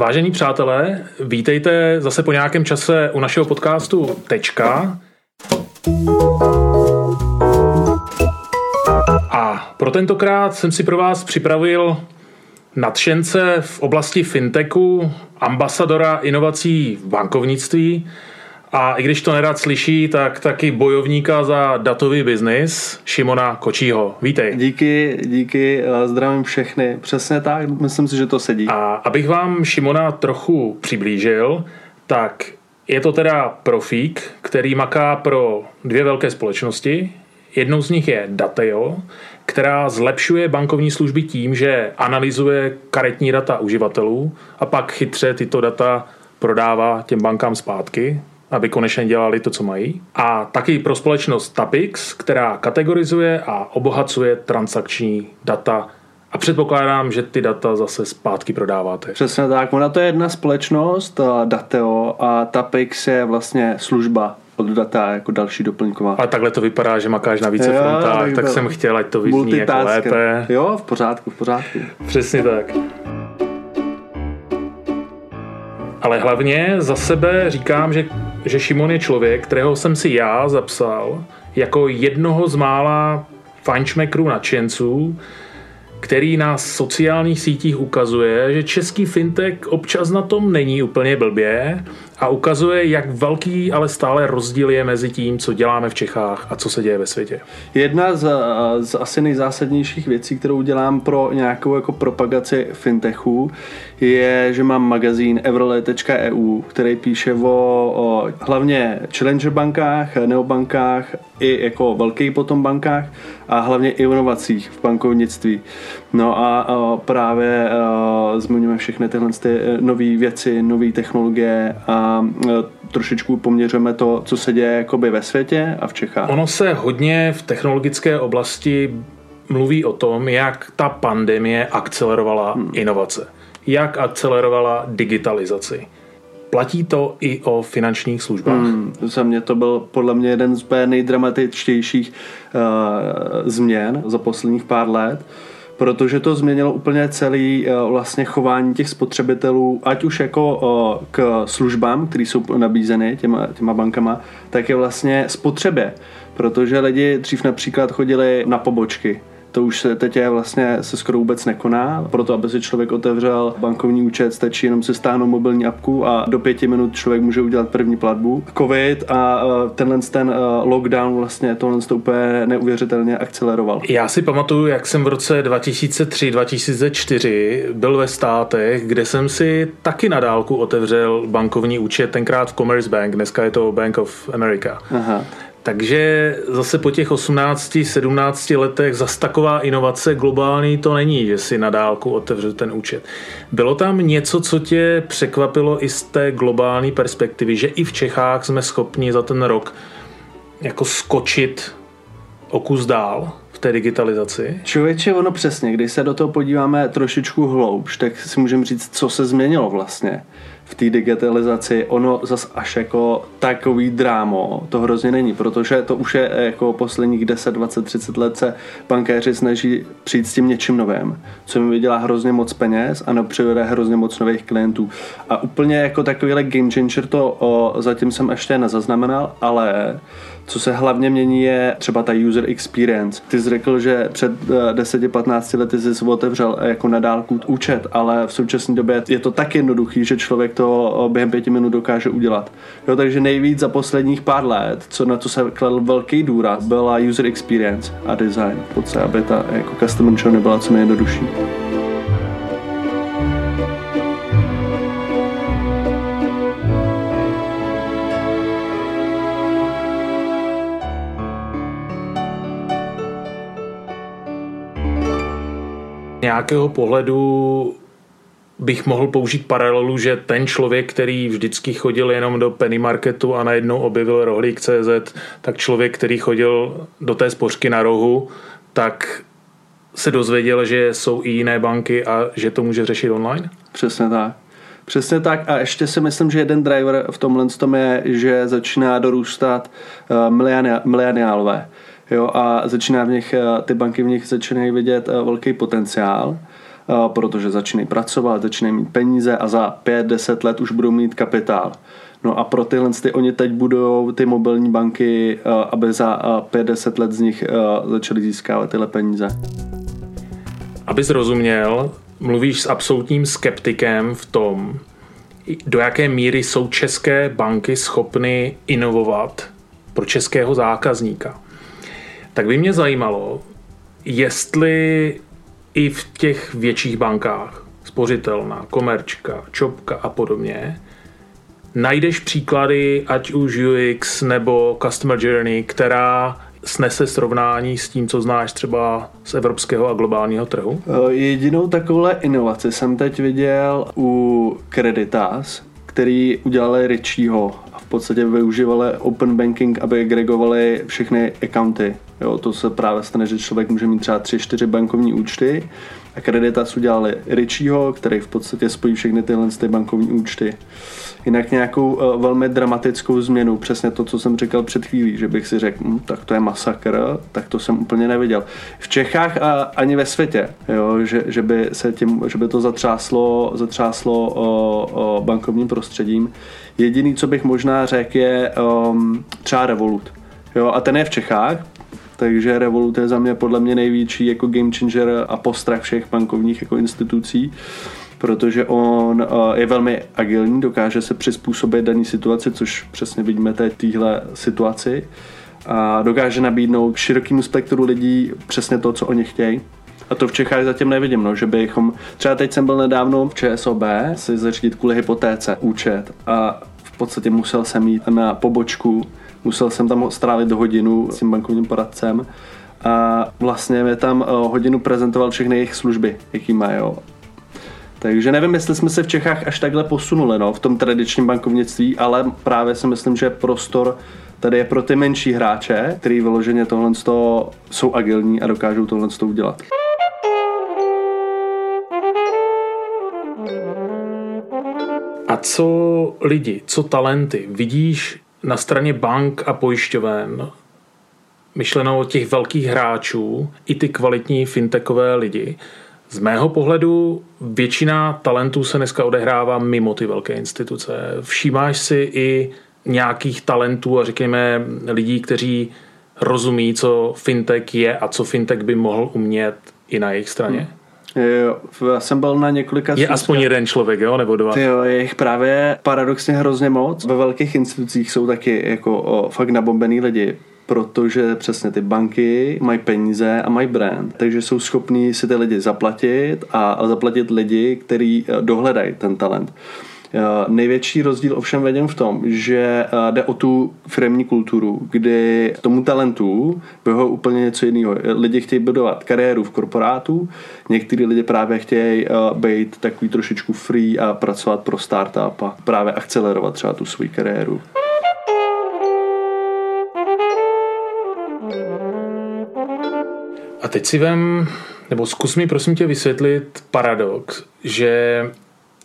Vážení přátelé, vítejte zase po nějakém čase u našeho podcastu Tečka. A pro tentokrát jsem si pro vás připravil nadšence v oblasti fintechu, ambasadora inovací v bankovnictví a i když to nerad slyší, tak taky bojovníka za datový biznis, Šimona Kočího. Vítej. Díky, díky, zdravím všechny. Přesně tak, myslím si, že to sedí. A abych vám Šimona trochu přiblížil, tak je to teda profík, který maká pro dvě velké společnosti. Jednou z nich je Dateo, která zlepšuje bankovní služby tím, že analyzuje karetní data uživatelů a pak chytře tyto data prodává těm bankám zpátky, aby konečně dělali to, co mají. A taky pro společnost Tapix, která kategorizuje a obohacuje transakční data a předpokládám, že ty data zase zpátky prodáváte. Přesně tak. Ona to je jedna společnost, Dateo, a Tapix je vlastně služba od data jako další doplňková. A takhle to vypadá, že makáš na více jo, frontách, tak jsem chtěl, ať to vyzní jako lépe. Jo, v pořádku, v pořádku. Přesně tak. Ale hlavně za sebe říkám, že, že Šimon je člověk, kterého jsem si já zapsal jako jednoho z mála fančmekrů nadšenců, který na sociálních sítích ukazuje, že český fintech občas na tom není úplně blbě a ukazuje, jak velký ale stále rozdíl je mezi tím, co děláme v Čechách a co se děje ve světě. Jedna z, z asi nejzásadnějších věcí, kterou dělám pro nějakou jako propagaci fintechu, je, že mám magazín evrole.eu, který píše o, o hlavně challenger bankách, neobankách i jako velkých potom bankách a hlavně i inovacích v bankovnictví. No a, a právě a, zmiňujeme všechny tyhle ty e, nové věci, nové technologie a, a trošičku poměřujeme to, co se děje jakoby ve světě a v Čechách. Ono se hodně v technologické oblasti mluví o tom, jak ta pandemie akcelerovala hmm. inovace jak akcelerovala digitalizaci. Platí to i o finančních službách? Hmm, za mě to byl podle mě jeden z nejdramatičtějších uh, změn za posledních pár let protože to změnilo úplně celý uh, vlastně chování těch spotřebitelů, ať už jako uh, k službám, které jsou nabízeny těma, těma bankama, tak je vlastně spotřebě. Protože lidi dřív například chodili na pobočky, to už se teď je vlastně se skoro vůbec nekoná. Proto, aby si člověk otevřel bankovní účet, stačí jenom si stáhnout mobilní apku a do pěti minut člověk může udělat první platbu. Covid a tenhle ten lockdown vlastně tohle to úplně neuvěřitelně akceleroval. Já si pamatuju, jak jsem v roce 2003-2004 byl ve státech, kde jsem si taky na dálku otevřel bankovní účet, tenkrát v Commerce Bank, dneska je to Bank of America. Aha. Takže zase po těch 18-17 letech zas taková inovace globální to není, že si na dálku otevřu ten účet. Bylo tam něco, co tě překvapilo i z té globální perspektivy, že i v Čechách jsme schopni za ten rok jako skočit o kus dál v té digitalizaci? Člověče, ono přesně, když se do toho podíváme trošičku hloubš, tak si můžeme říct, co se změnilo vlastně v té digitalizaci, ono zas až jako takový drámo to hrozně není, protože to už je jako posledních 10, 20, 30 let se bankéři snaží přijít s tím něčím novým, co jim vydělá hrozně moc peněz a přivede hrozně moc nových klientů. A úplně jako takovýhle game changer to o, zatím jsem ještě nezaznamenal, ale co se hlavně mění je třeba ta user experience. Ty jsi řekl, že před 10-15 eh, lety jsi otevřel jako na dálku účet, ale v současné době je to tak jednoduchý, že člověk to eh, během pěti minut dokáže udělat. Jo, takže nejvíc za posledních pár let, co na to se kladl velký důraz, byla user experience a design. Pojď aby ta jako customer journey byla co nejjednodušší. nějakého pohledu bych mohl použít paralelu, že ten člověk, který vždycky chodil jenom do penny marketu a najednou objevil rohlík CZ, tak člověk, který chodil do té spořky na rohu, tak se dozvěděl, že jsou i jiné banky a že to může řešit online? Přesně tak. Přesně tak a ještě si myslím, že jeden driver v tomhle tom je, že začíná dorůstat uh, mileniálové jo, a začíná v nich, eh, ty banky v nich začínají vidět eh, velký potenciál protože začínají pracovat, začínají mít peníze a za 5-10 let už budou mít kapitál. No a pro tyhle ty, oni teď budou ty mobilní banky, aby za 5-10 let z nich začaly získávat tyhle peníze. Aby zrozuměl, mluvíš s absolutním skeptikem v tom, do jaké míry jsou české banky schopny inovovat pro českého zákazníka. Tak by mě zajímalo, jestli i v těch větších bankách, spořitelná, komerčka, čopka a podobně, najdeš příklady, ať už UX nebo Customer Journey, která snese srovnání s tím, co znáš třeba z evropského a globálního trhu? Eh, jedinou takovouhle inovaci jsem teď viděl u Creditas, který udělali Richieho a v podstatě využívali open banking, aby agregovali všechny accounty. Jo, to se právě stane, že člověk může mít třeba 3-4 bankovní účty a Creditas udělali Richieho, který v podstatě spojí všechny tyhle ty bankovní účty. Jinak nějakou uh, velmi dramatickou změnu, přesně to, co jsem říkal před chvílí, že bych si řekl, hm, tak to je masakr, tak to jsem úplně neviděl. V Čechách a ani ve světě, jo, že, že, by se tím, že by to zatřáslo, zatřáslo uh, uh, bankovním prostředím. Jediný, co bych možná řekl, je um, třeba Revolut. Jo, a ten je v Čechách, takže Revolut je za mě podle mě největší jako game changer a postrach všech bankovních jako institucí protože on eh, je velmi agilní, dokáže se přizpůsobit dané situaci, což přesně vidíme teď téhle situaci a dokáže nabídnout širokému spektru lidí přesně to, co oni chtějí. A to v Čechách zatím nevidím, no, že bychom... Třeba teď jsem byl nedávno v ČSOB si zařídit kvůli hypotéce účet a v podstatě musel jsem jít na pobočku, musel jsem tam strávit hodinu s tím bankovním poradcem a vlastně mi tam eh, hodinu prezentoval všechny jejich služby, jaký mají. Takže nevím, jestli jsme se v Čechách až takhle posunuli no, v tom tradičním bankovnictví, ale právě si myslím, že prostor tady je pro ty menší hráče, který vyloženě tohle jsou agilní a dokážou tohle udělat. A co lidi, co talenty? Vidíš na straně bank a pojišťoven myšleno od těch velkých hráčů i ty kvalitní fintechové lidi, z mého pohledu většina talentů se dneska odehrává mimo ty velké instituce. Všímáš si i nějakých talentů a řekněme lidí, kteří rozumí, co fintech je a co fintech by mohl umět i na jejich straně? Hmm. Jo, já jsem byl na několika... Je aspoň jeden člověk, jo, nebo dva? Jo, je jich právě paradoxně hrozně moc. Ve velkých institucích jsou taky jako o, fakt nabombený lidi protože přesně ty banky mají peníze a mají brand, takže jsou schopní si ty lidi zaplatit a zaplatit lidi, kteří eh, dohledají ten talent. Eh, největší rozdíl ovšem vidím v tom, že eh, jde o tu firmní kulturu, kdy tomu talentu bylo úplně něco jiného. Lidi chtějí budovat kariéru v korporátu, někteří lidi právě chtějí být takový trošičku free a pracovat pro startup a právě akcelerovat třeba tu svou kariéru. A teď si vem, nebo zkus mi prosím tě vysvětlit paradox, že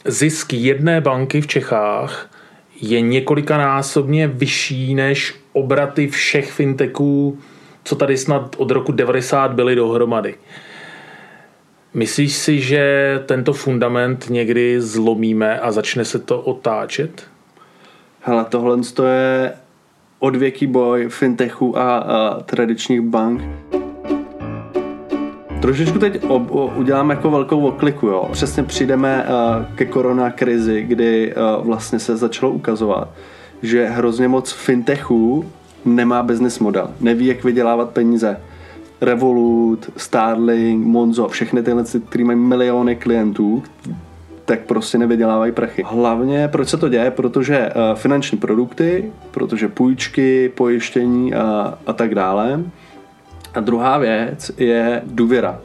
zisk jedné banky v Čechách je několikanásobně vyšší než obraty všech fintechů, co tady snad od roku 90 byly dohromady. Myslíš si, že tento fundament někdy zlomíme a začne se to otáčet? Hele, tohle je odvěký boj fintechu a, a tradičních bank. Trošičku teď ob, o, uděláme jako velkou okliku, jo. Přesně přijdeme uh, ke korona krizi, kdy uh, vlastně se začalo ukazovat, že hrozně moc fintechů nemá business model, neví, jak vydělávat peníze. Revolut, Starlink, Monzo, všechny tyhle, které mají miliony klientů, tak prostě nevydělávají prachy. Hlavně, proč se to děje? Protože uh, finanční produkty, protože půjčky, pojištění a, a tak dále, a druhá věc je důvěra.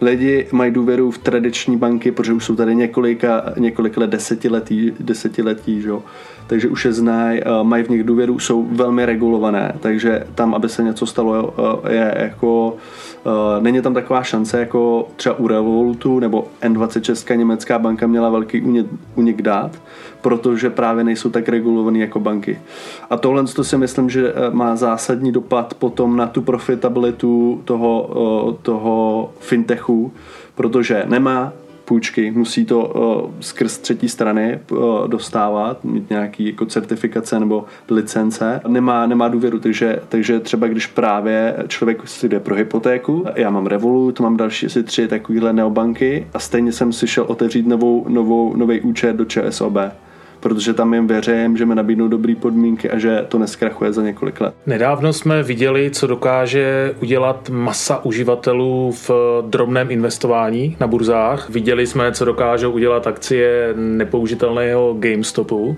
Lidi mají důvěru v tradiční banky, protože už jsou tady několika, několik let, desetiletí, desetiletí že? takže už je znají, eh, mají v nich důvěru, jsou velmi regulované, takže tam, aby se něco stalo, eh, je jako Uh, není tam taková šance jako třeba u Revolutu nebo N26 německá banka měla velký unik dát, protože právě nejsou tak regulovaný jako banky. A tohle to si myslím, že eh, má zásadní dopad potom na tu profitabilitu toho, toho fintechu, protože nemá půjčky, musí to uh, skrz třetí strany dostávat, mít nějaký jako certifikace nebo licence, nemá, nemá důvěru, takže, takže třeba když právě člověk si jde pro hypotéku, já mám Revolut, mám další asi tři takovýhle neobanky a stejně jsem si šel otevřít novou, novou, nový účet do ČSOB protože tam jim věřím, že mi nabídnou dobré podmínky a že to neskrachuje za několik let. Nedávno jsme viděli, co dokáže udělat masa uživatelů v drobném investování na burzách. Viděli jsme, co dokážou udělat akcie nepoužitelného GameStopu.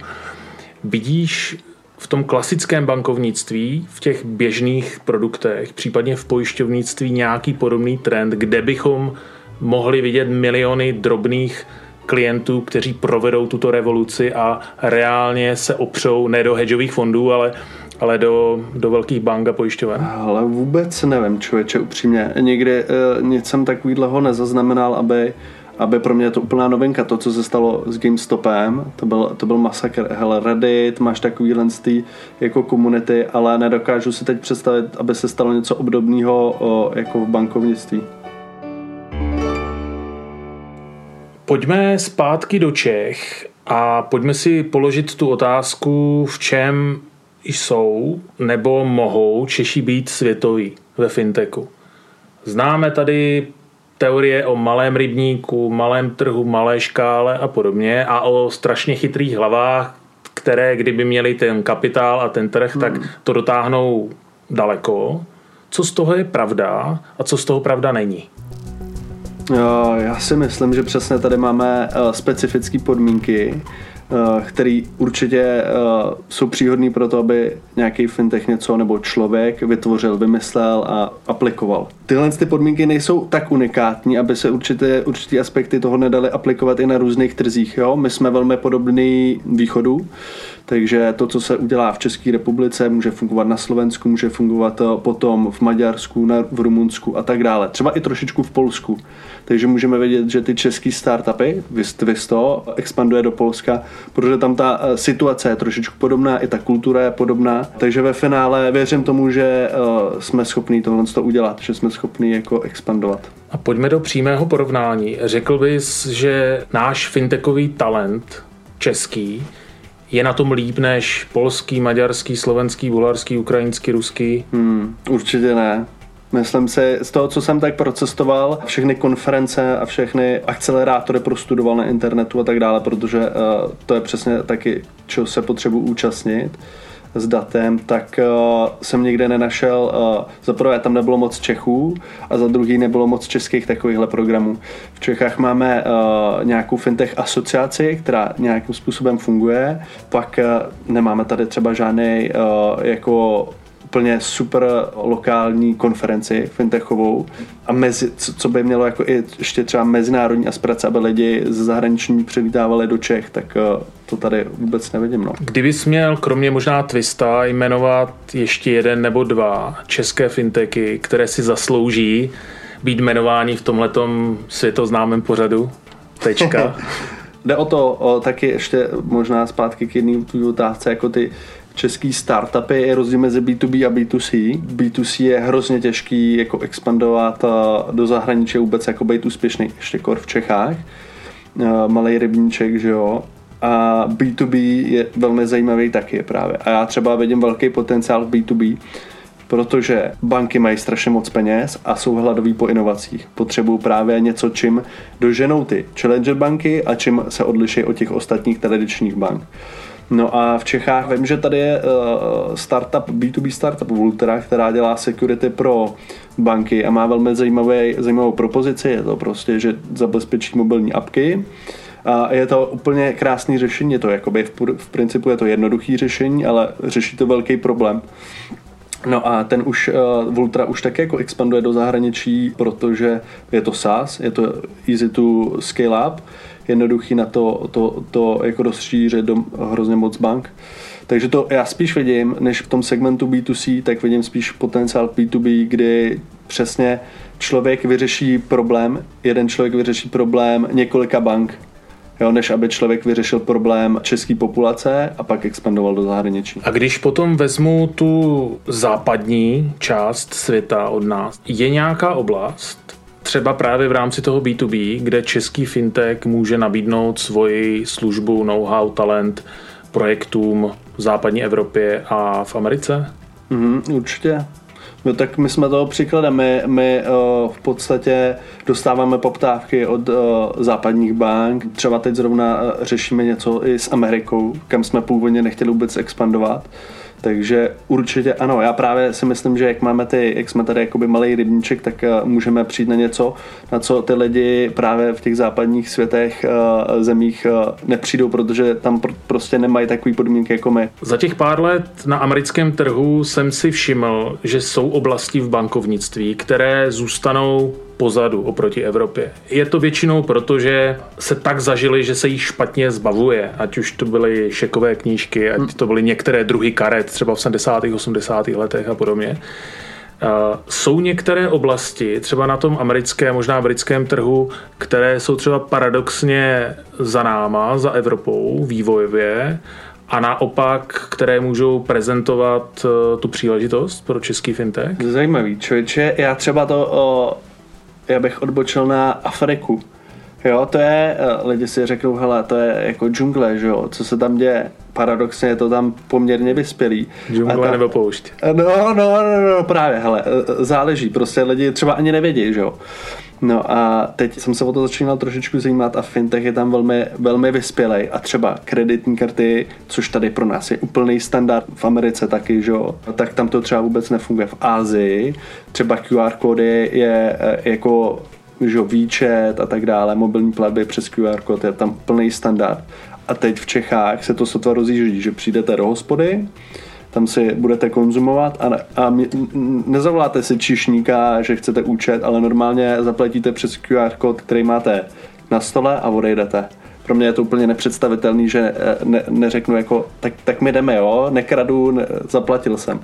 Vidíš v tom klasickém bankovnictví, v těch běžných produktech, případně v pojišťovnictví nějaký podobný trend, kde bychom mohli vidět miliony drobných klientů, kteří provedou tuto revoluci a reálně se opřou ne do hedžových fondů, ale ale do, do velkých bank a pojišťoven? Ale vůbec nevím, člověče, upřímně. Nikdy e, nic jsem takovýhleho nezaznamenal, aby, aby pro mě je to úplná novinka. To, co se stalo s GameStopem, to byl, to byl masakr. Hele, Reddit, máš takovýhle z jako komunity, ale nedokážu si teď představit, aby se stalo něco obdobného jako v bankovnictví. Pojďme zpátky do Čech a pojďme si položit tu otázku, v čem jsou nebo mohou Češi být světoví ve fintechu. Známe tady teorie o malém rybníku, malém trhu, malé škále a podobně a o strašně chytrých hlavách, které kdyby měli ten kapitál a ten trh, hmm. tak to dotáhnou daleko. Co z toho je pravda a co z toho pravda není? Já si myslím, že přesně tady máme eh, specifické podmínky, eh, které určitě eh, jsou příhodné pro to, aby nějaký fintech něco nebo člověk vytvořil, vymyslel a aplikoval. Tyhle ty podmínky nejsou tak unikátní, aby se určité, určité aspekty toho nedali aplikovat i na různých trzích. Jo? My jsme velmi podobný východu, takže to, co se udělá v České republice, může fungovat na Slovensku, může fungovat potom v Maďarsku, v Rumunsku a tak dále. Třeba i trošičku v Polsku. Takže můžeme vědět, že ty české startupy, Visto, expanduje do Polska, protože tam ta eh, situace je trošičku podobná, i ta kultura je podobná. Takže ve finále věřím tomu, že eh, jsme schopni tohle udělat, že jsme schopni jako expandovat. A pojďme do přímého porovnání. Řekl bys, že náš fintechový talent český je na tom líp než polský, maďarský, slovenský, bulharský, ukrajinský, ruský? Hmm, určitě ne. Myslím si, z toho, co jsem tak procestoval, všechny konference a všechny akcelerátory prostudoval na internetu a tak dále, protože uh, to je přesně taky, co se potřebuji účastnit s datem, tak uh, jsem nikde nenašel, uh, za prvé tam nebylo moc Čechů a za druhý nebylo moc českých takovýchhle programů. V Čechách máme uh, nějakou fintech asociaci, která nějakým způsobem funguje, pak uh, nemáme tady třeba žádný uh, jako úplně super lokální konferenci fintechovou a mezi, co, by mělo jako i ještě třeba mezinárodní aspirace, aby lidi z zahraniční přivítávali do Čech, tak uh, to tady vůbec nevidím. No. Kdybys měl kromě možná Twista jmenovat ještě jeden nebo dva české fintechy, které si zaslouží být jmenováni v tomhletom světoznámém pořadu? Tečka. Jde o to, o, taky ještě možná zpátky k jedné otázce, jako ty český startupy je rozdíl mezi B2B a B2C. B2C je hrozně těžký jako expandovat do zahraničí vůbec jako být úspěšný, ještě kor v Čechách. Malý rybníček, že jo. A B2B je velmi zajímavý taky právě. A já třeba vidím velký potenciál v B2B, protože banky mají strašně moc peněz a jsou hladoví po inovacích. Potřebují právě něco, čím doženou ty challenger banky a čím se odliší od těch ostatních tradičních bank. No a v Čechách vím, že tady je uh, startup, B2B startup Vultera, která dělá security pro banky a má velmi zajímavý, zajímavou propozici. Je to prostě, že zabezpečí mobilní apky, a je to úplně krásný řešení, je to jakoby v, v principu je to jednoduchý řešení, ale řeší to velký problém. No a ten už, uh, Vultra už také jako expanduje do zahraničí, protože je to SaaS, je to easy to scale up, jednoduchý na to, to, to jako rozšířit do hrozně moc bank. Takže to já spíš vidím, než v tom segmentu B2C, tak vidím spíš potenciál B2B, kdy přesně člověk vyřeší problém, jeden člověk vyřeší problém několika bank, jo, než aby člověk vyřešil problém české populace a pak expandoval do zahraničí. A když potom vezmu tu západní část světa od nás, je nějaká oblast, třeba právě v rámci toho B2B, kde český fintech může nabídnout svoji službu, know-how, talent projektům v západní Evropě a v Americe? Mm, určitě. No tak my jsme toho příkladem. My, my uh, v podstatě dostáváme poptávky od uh, západních bank. Třeba teď zrovna uh, řešíme něco i s Amerikou, kam jsme původně nechtěli vůbec expandovat. Takže určitě ano, já právě si myslím, že jak máme ty, jak jsme tady jakoby malý rybníček, tak můžeme přijít na něco, na co ty lidi právě v těch západních světech, zemích nepřijdou, protože tam prostě nemají takové podmínky jako my. Za těch pár let na americkém trhu jsem si všiml, že jsou oblasti v bankovnictví, které zůstanou pozadu oproti Evropě. Je to většinou proto, že se tak zažili, že se jí špatně zbavuje, ať už to byly šekové knížky, ať to byly některé druhy karet, třeba v 70. 80. letech a podobně. Jsou některé oblasti, třeba na tom americkém, možná britském trhu, které jsou třeba paradoxně za náma, za Evropou vývojově, a naopak, které můžou prezentovat eh, tu příležitost pro český fintech? Zajímavý, člověče. Já třeba to o, já bych odbočil na Afriku. Jo, to je, eh, lidi si řeknou, hele, to je jako džungle, že jo, co se tam děje. Paradoxně je to tam poměrně vyspělý. Džungle nebo poušť. No, no, no, no, právě, hele, eh, záleží, prostě lidi třeba ani nevědí, že jo. No a teď jsem se o to začínal trošičku zajímat a fintech je tam velmi, velmi vyspělej a třeba kreditní karty, což tady pro nás je úplný standard v Americe taky, že jo, tak tam to třeba vůbec nefunguje. V Ázii třeba QR kódy je eh, jako že výčet a tak dále, mobilní platby přes QR kód je tam plný standard. A teď v Čechách se to sotva rozjíždí, že přijdete do hospody, tam si budete konzumovat a, ne, a mě, nezavoláte si čišníka, že chcete účet, ale normálně zaplatíte přes QR kód, který máte na stole a odejdete. Pro mě je to úplně nepředstavitelný, že eh, ne, neřeknu jako, tak, tak my jdeme, jo, nekradu, ne, zaplatil jsem.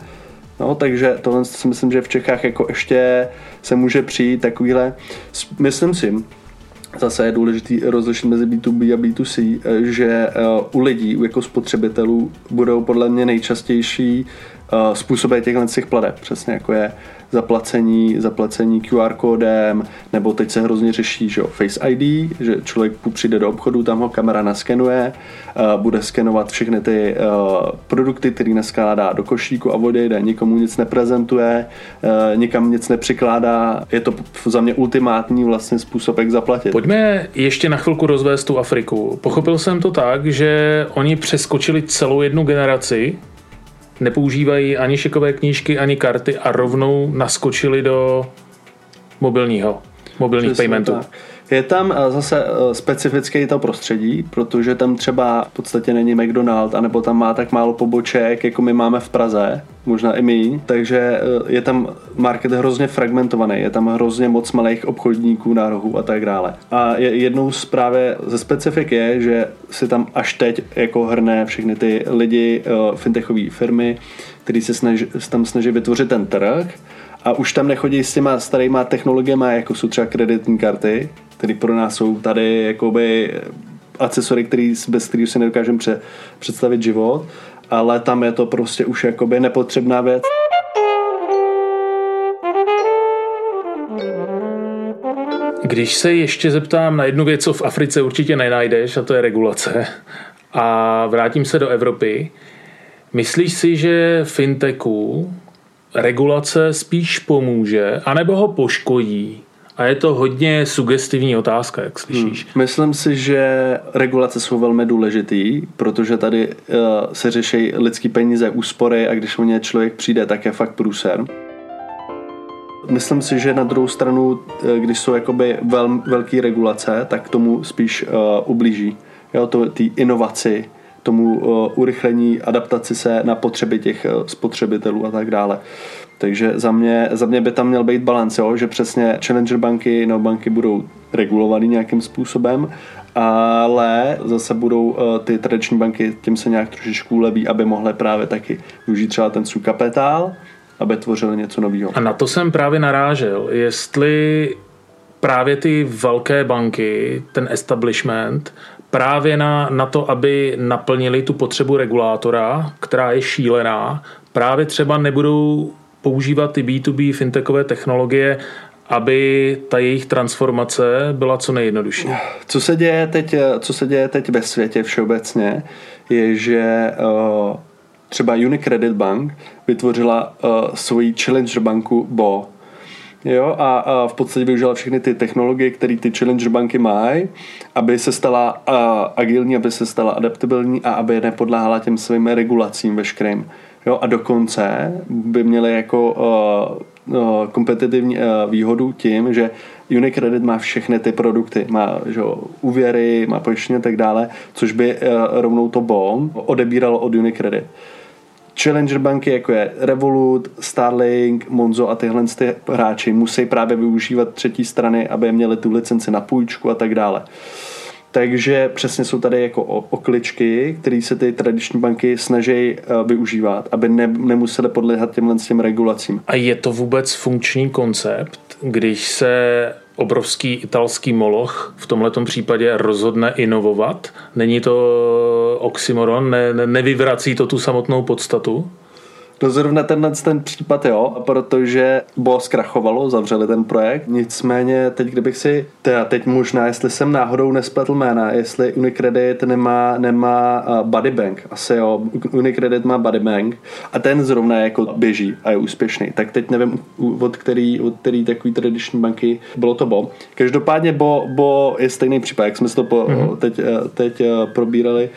No, takže tohle si myslím, že v Čechách jako ještě se může přijít takovýhle, myslím si, zase je důležité rozlišit mezi B2B a B2C, eh, že eh, u lidí, jako spotřebitelů, budou podle mě nejčastější eh, způsoby těchto těch pladeb, přesně jako je zaplacení, zaplacení QR kódem, nebo teď se hrozně řeší že Face ID, že člověk přijde do obchodu, tam ho kamera naskenuje, bude skenovat všechny ty produkty, který naskládá do košíku a odejde, nikomu nic neprezentuje, nikam nic nepřikládá. Je to za mě ultimátní vlastně způsob, jak zaplatit. Pojďme ještě na chvilku rozvést tu Afriku. Pochopil jsem to tak, že oni přeskočili celou jednu generaci nepoužívají ani šekové knížky, ani karty a rovnou naskočili do mobilního, mobilních Přesně paymentů. Tak. Je tam eh, zase eh, specifické to prostředí, protože tam třeba v podstatě není McDonald, anebo tam má tak málo poboček, jako my máme v Praze, možná i my, takže eh, je tam market hrozně fragmentovaný, je tam hrozně moc malých obchodníků na rohu a tak dále. A jednou z právě ze specifik je, že si tam až teď jako hrne všechny ty lidi, fintechové firmy, který se snaží, tam snaží vytvořit ten trh a už tam nechodí s těma starýma technologiemi, jako jsou třeba kreditní karty, které pro nás jsou tady jakoby akcesory, který, bez kterých si nedokážeme pře, představit život, ale tam je to prostě už jakoby nepotřebná věc. Když se ještě zeptám na jednu věc, co v Africe určitě nenajdeš, a to je regulace, a vrátím se do Evropy, myslíš si, že fintechu regulace spíš pomůže, anebo ho poškodí? A je to hodně sugestivní otázka, jak slyšíš. Hmm. Myslím si, že regulace jsou velmi důležitý, protože tady uh, se řeší lidský peníze, úspory a když o ně člověk přijde, tak je fakt průser. Myslím si, že na druhou stranu, eh, když jsou jakoby vel, velký regulace, tak tomu spíš uh, ublíží. Jo, to, ty inovaci, tomu uh, urychlení, adaptaci se na potřeby těch uh, spotřebitelů a tak dále. Takže za mě, za mě by tam měl být balance, jo? že přesně challenger banky, no banky budou regulovaný nějakým způsobem, ale zase budou uh, ty tradiční banky tím se nějak trošičku uleví, aby mohly právě taky využít třeba ten svůj kapitál, aby tvořili něco nového. A na to jsem právě narážel, jestli právě ty velké banky, ten establishment, právě na, na to, aby naplnili tu potřebu regulátora, která je šílená, právě třeba nebudou používat ty B2B fintechové technologie aby ta jejich transformace byla co nejjednodušší? Co se děje teď, co se děje teď ve světě všeobecně, je, že uh, třeba Unicredit Bank vytvořila uh, svoji challenger banku BO, Jo, a, a v podstatě využila všechny ty technologie, které ty challenger banky mají, aby se stala a, agilní, aby se stala adaptabilní a aby nepodléhala těm svým regulacím veškerým. Jo, a dokonce by měly jako uh, uh, kompetitivní uh, výhodu tím, že Unicredit má všechny ty produkty, má že, úvěry, má pojištění a tak dále, což by uh, rovnou to BOM odebíralo od Unicredit. Challenger banky, jako je Revolut, Starlink, Monzo a tyhle ty hráči musí právě využívat třetí strany, aby měli tu licenci na půjčku a tak dále. Takže přesně jsou tady jako okličky, které se ty tradiční banky snaží uh, využívat, aby ne, nemuseli podléhat těmhle těm regulacím. A je to vůbec funkční koncept, když se obrovský italský moloch v tomhle případě rozhodne inovovat? Není to oxymoron? Ne, ne, nevyvrací to tu samotnou podstatu? No zrovna tenhle ten případ jo, protože Bo zkrachovalo, zavřeli ten projekt, nicméně teď kdybych si, teda teď možná, jestli jsem náhodou nespletl jména, jestli Unicredit nemá, nemá uh, Buddy Bank, asi jo, Unicredit má Buddy Bank a ten zrovna jako běží a je úspěšný, tak teď nevím od který, od který takový tradiční banky bylo to Bo. Každopádně Bo, Bo je stejný případ, jak jsme to po, mm-hmm. teď, eh, teď eh, probírali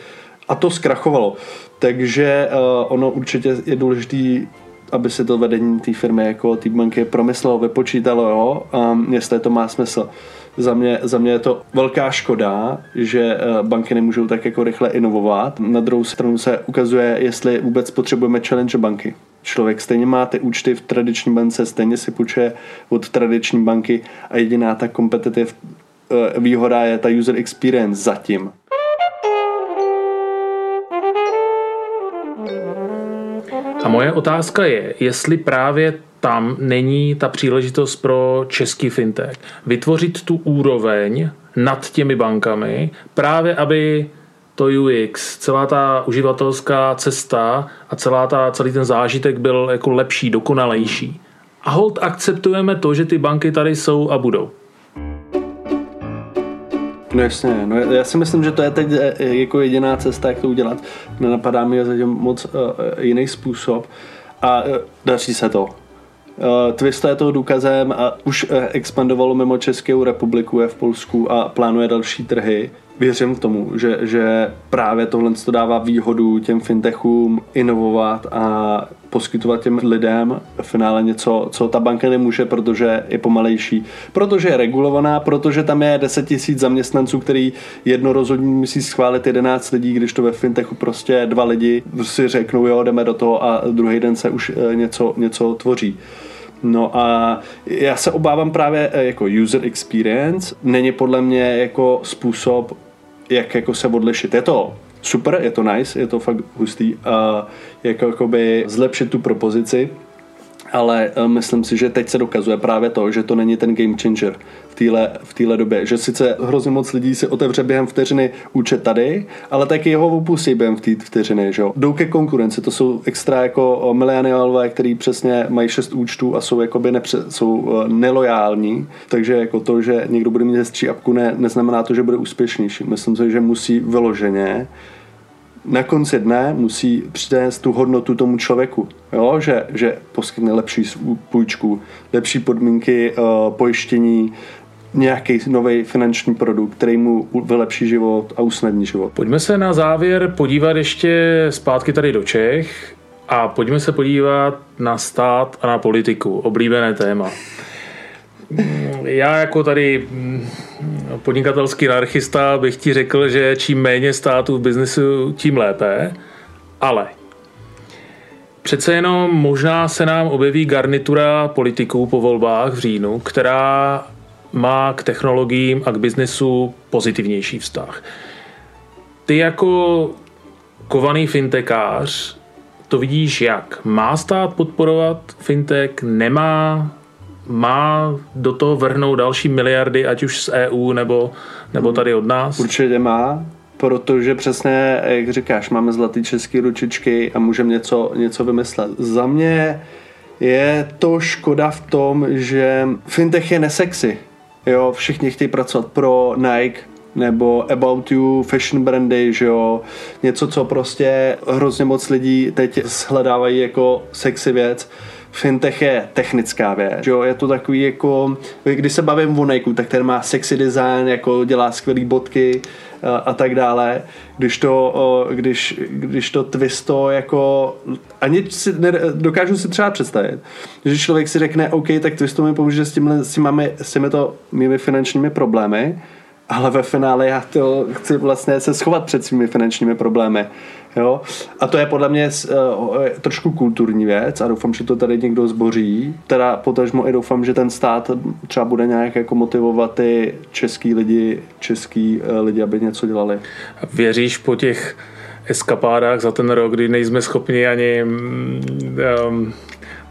a to zkrachovalo. Takže uh, ono určitě je důležité aby si to vedení té firmy jako té banky promyslelo, vypočítalo, jo, um, jestli to má smysl. Za mě, za mě je to velká škoda, že uh, banky nemůžou tak jako rychle inovovat. Na druhou stranu se ukazuje, jestli vůbec potřebujeme challenge banky. Člověk stejně má ty účty v tradiční bance, stejně si půjčuje od tradiční banky a jediná ta kompetitiv uh, výhoda je ta user experience zatím. A moje otázka je, jestli právě tam není ta příležitost pro český fintech vytvořit tu úroveň nad těmi bankami, právě aby to UX, celá ta uživatelská cesta a celá ta, celý ten zážitek byl jako lepší, dokonalejší. A hold akceptujeme to, že ty banky tady jsou a budou. No jasně, no já si myslím, že to je teď eh, jako jediná cesta, jak to udělat. Nenapadá mi zatím moc uh, jiný způsob a uh, daří se to. Uh, Twista je toho důkazem a už uh, expandovalo mimo Českou republiku, je v Polsku a plánuje další trhy věřím tomu, že, že právě tohle to dává výhodu těm fintechům inovovat a poskytovat těm lidem v finále něco, co ta banka nemůže, protože je pomalejší, protože je regulovaná, protože tam je 10 tisíc zaměstnanců, který jedno rozhodně musí schválit 11 lidí, když to ve fintechu prostě dva lidi si řeknou, jo, jdeme do toho a druhý den se už eh, něco, něco tvoří. No a já se obávám právě eh, jako user experience není podle mě jako způsob, jak jako se odlišit. Je to super, je to nice, je to fakt hustý a jako jakoby zlepšit tu propozici, ale eh, myslím si, že teď se dokazuje právě to, že to není ten game changer v téhle v téhle době. Že sice hrozně moc lidí si otevře během vteřiny účet tady, ale taky ho opustí během té vteřiny. Že? Jdou ke konkurenci, to jsou extra jako mileniálové, který přesně mají šest účtů a jsou jakoby nepře, jsou eh, nelojální, takže jako to, že někdo bude mít hezčí apku, ne, neznamená to, že bude úspěšnější. Myslím si, že musí vyloženě na konci dne musí přinést tu hodnotu tomu člověku. Jo? Že, že poskytne lepší půjčku, lepší podmínky uh, pojištění, nějaký nový finanční produkt, který mu vylepší život a usnadní život. Pojďme se na závěr podívat ještě zpátky tady do Čech a pojďme se podívat na stát a na politiku. Oblíbené téma. Já jako tady mm, podnikatelský anarchista bych ti řekl, že čím méně států v biznesu, tím lépe, ale přece jenom možná se nám objeví garnitura politiků po volbách v říjnu, která má k technologiím a k biznesu pozitivnější vztah. Ty jako kovaný fintekář to vidíš jak? Má stát podporovat fintech? Nemá? Má do toho vrhnout další miliardy, ať už z EU nebo, nebo tady od nás? Určitě má, protože přesně, jak říkáš, máme zlatý český ručičky a můžeme něco, něco vymyslet. Za mě Je to škoda v tom, že fintech je nesexy. Jo, všichni chtějí pracovat pro Nike, nebo About You, fashion brandy, že jo, něco, co prostě hrozně moc lidí teď shledávají jako sexy věc. Fintech je technická věc, jo, je to takový jako, když se bavím o Nike, tak ten má sexy design, jako dělá skvělé bodky, a tak dále, když to, když, když to twisto jako ani si, ne, dokážu si třeba představit, že člověk si řekne, OK, tak twisto mi pomůže s, tímhle, s, těmi, s těmito mými finančními problémy, ale ve finále já to chci vlastně se schovat před svými finančními problémy. Jo? A to je podle mě uh, trošku kulturní věc a doufám, že to tady někdo zboří. Teda potažmo i doufám, že ten stát třeba bude nějak jako motivovat ty český lidi, český uh, lidi, aby něco dělali. Věříš po těch eskapádách za ten rok, kdy nejsme schopni ani um,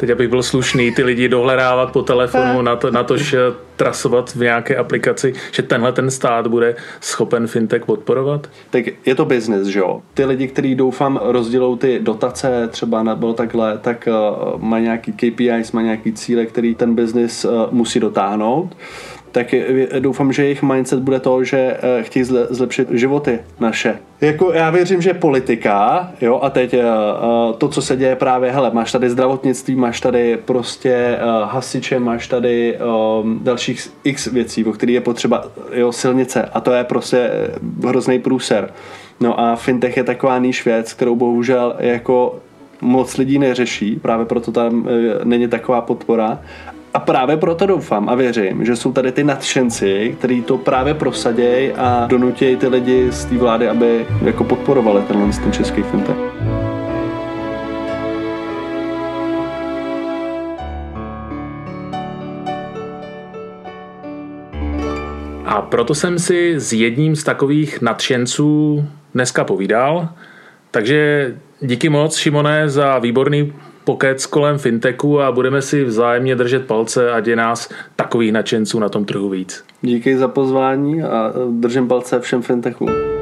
teď abych byl slušný, ty lidi dohledávat po telefonu na to, na to že trasovat v nějaké aplikaci, že tenhle ten stát bude schopen fintech podporovat? Tak je to business, že jo. Ty lidi, kteří doufám rozdělou ty dotace, třeba nebo takhle, tak uh, mají nějaký KPIs, mají nějaký cíle, který ten business uh, musí dotáhnout tak doufám, že jejich mindset bude to, že eh, chtějí zlepšit životy naše. Jako já věřím, že politika, jo, a teď eh, eh, to, co se děje právě, hele, máš tady zdravotnictví, máš tady prostě hasiče, máš tady dalších x věcí, o kterých je potřeba, jo, silnice a to je prostě hrozný průser. No a fintech je taková níž věc, kterou bohužel jako moc lidí neřeší, právě proto tam není taková podpora a právě proto doufám a věřím, že jsou tady ty nadšenci, kteří to právě prosadějí a donutějí ty lidi z té vlády, aby jako podporovali tenhle ten český fintech. A proto jsem si s jedním z takových nadšenců dneska povídal. Takže díky moc, Šimone, za výborný pokec kolem fintechu a budeme si vzájemně držet palce, ať je nás takových nadšenců na tom trhu víc. Díky za pozvání a držím palce všem fintechům.